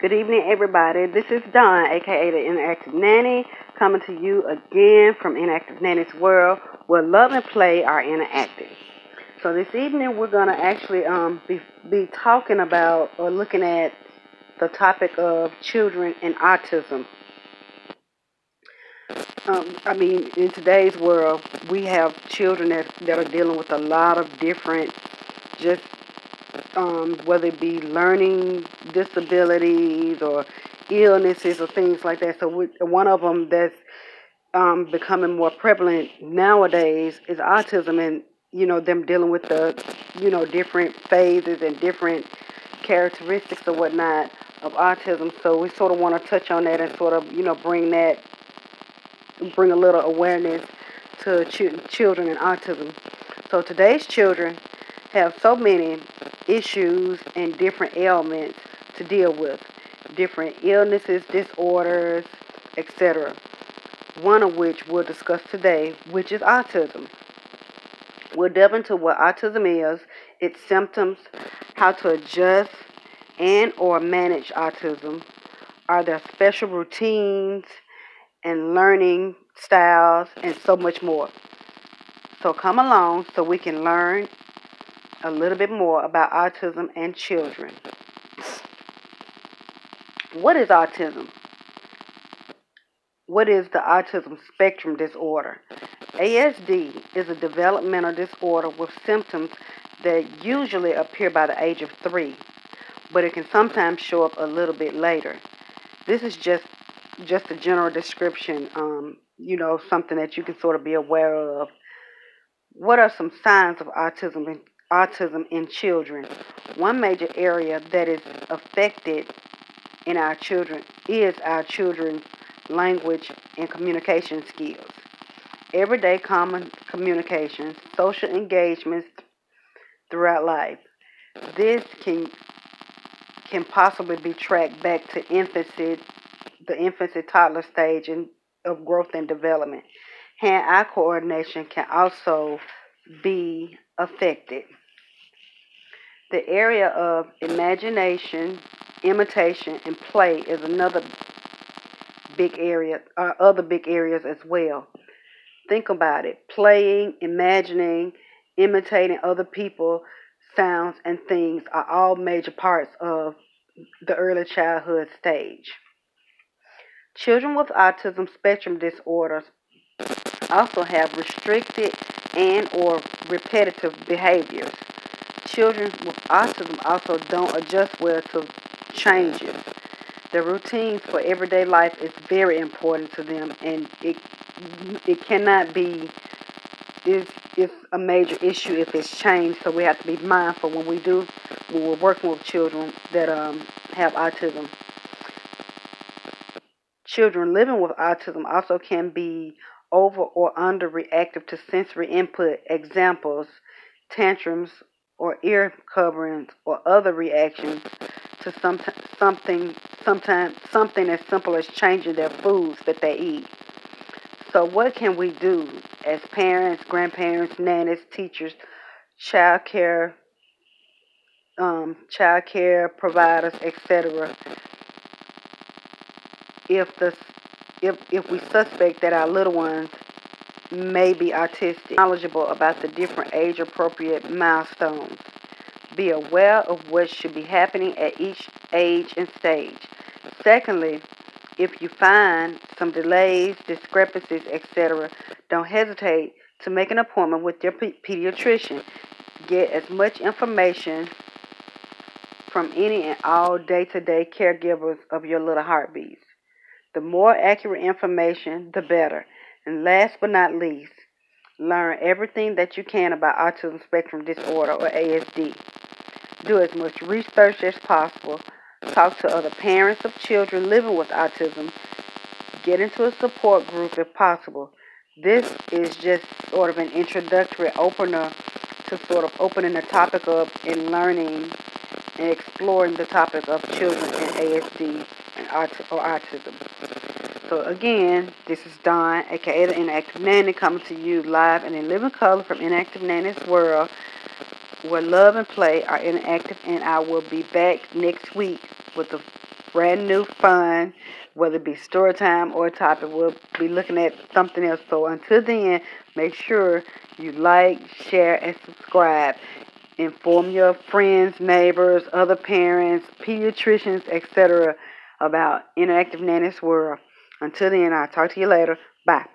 Good evening, everybody. This is Dawn, aka the Interactive Nanny, coming to you again from Interactive Nanny's World, where love and play are interactive. So this evening, we're gonna actually um, be be talking about or looking at the topic of children and autism. Um, I mean, in today's world, we have children that that are dealing with a lot of different, just um, whether it be learning disabilities or illnesses or things like that. So we, one of them that's um, becoming more prevalent nowadays is autism, and you know them dealing with the you know different phases and different characteristics or whatnot of autism. So we sort of want to touch on that and sort of you know bring that bring a little awareness to ch- children and autism. So today's children have so many issues and different ailments to deal with, different illnesses, disorders, etc. One of which we'll discuss today, which is autism. We'll delve into what autism is, its symptoms, how to adjust and or manage autism, are there special routines and learning styles and so much more. So come along so we can learn a little bit more about autism and children. What is autism? What is the autism spectrum disorder? ASD is a developmental disorder with symptoms that usually appear by the age of three, but it can sometimes show up a little bit later. This is just just a general description, um, you know, something that you can sort of be aware of. What are some signs of autism autism in children? One major area that is affected in our children is our children's language and communication skills. Everyday common communications, social engagements throughout life. This can can possibly be tracked back to infancy the infancy toddler stage in, of growth and development. Hand eye coordination can also be affected. The area of imagination, imitation, and play is another big area, uh, other big areas as well. Think about it playing, imagining, imitating other people, sounds, and things are all major parts of the early childhood stage. Children with autism spectrum disorders also have restricted and or repetitive behaviors. Children with autism also don't adjust well to changes. The routines for everyday life is very important to them and it it cannot be is is a major issue if it's changed. So we have to be mindful when we do when we're working with children that um, have autism. Children living with autism also can be over or under reactive to sensory input. Examples tantrums or ear coverings or other reactions to some, something sometimes something as simple as changing their foods that they eat. So what can we do as parents, grandparents, nannies, teachers, child care um, child care providers, etc if the if if we suspect that our little ones may be autistic, knowledgeable about the different age appropriate milestones. Be aware of what should be happening at each age and stage. Secondly, if you find some delays, discrepancies, etc., don't hesitate to make an appointment with your pediatrician. Get as much information from any and all day to day caregivers of your little heartbeats. The more accurate information, the better. And last but not least, learn everything that you can about autism spectrum disorder or ASD. Do as much research as possible. Talk to other parents of children living with autism. Get into a support group if possible. This is just sort of an introductory opener to sort of opening the topic up and learning and exploring the topic of children and ASD or oh, autism. So again, this is Dawn, aka the Interactive Nanny, coming to you live and in living color from Interactive Nanny's World, where love and play are interactive. And I will be back next week with a brand new fun, whether it be story time or topic. We'll be looking at something else. So until then, make sure you like, share, and subscribe. Inform your friends, neighbors, other parents, pediatricians, etc. about Interactive Nanny's World. Until then, I'll talk to you later. Bye.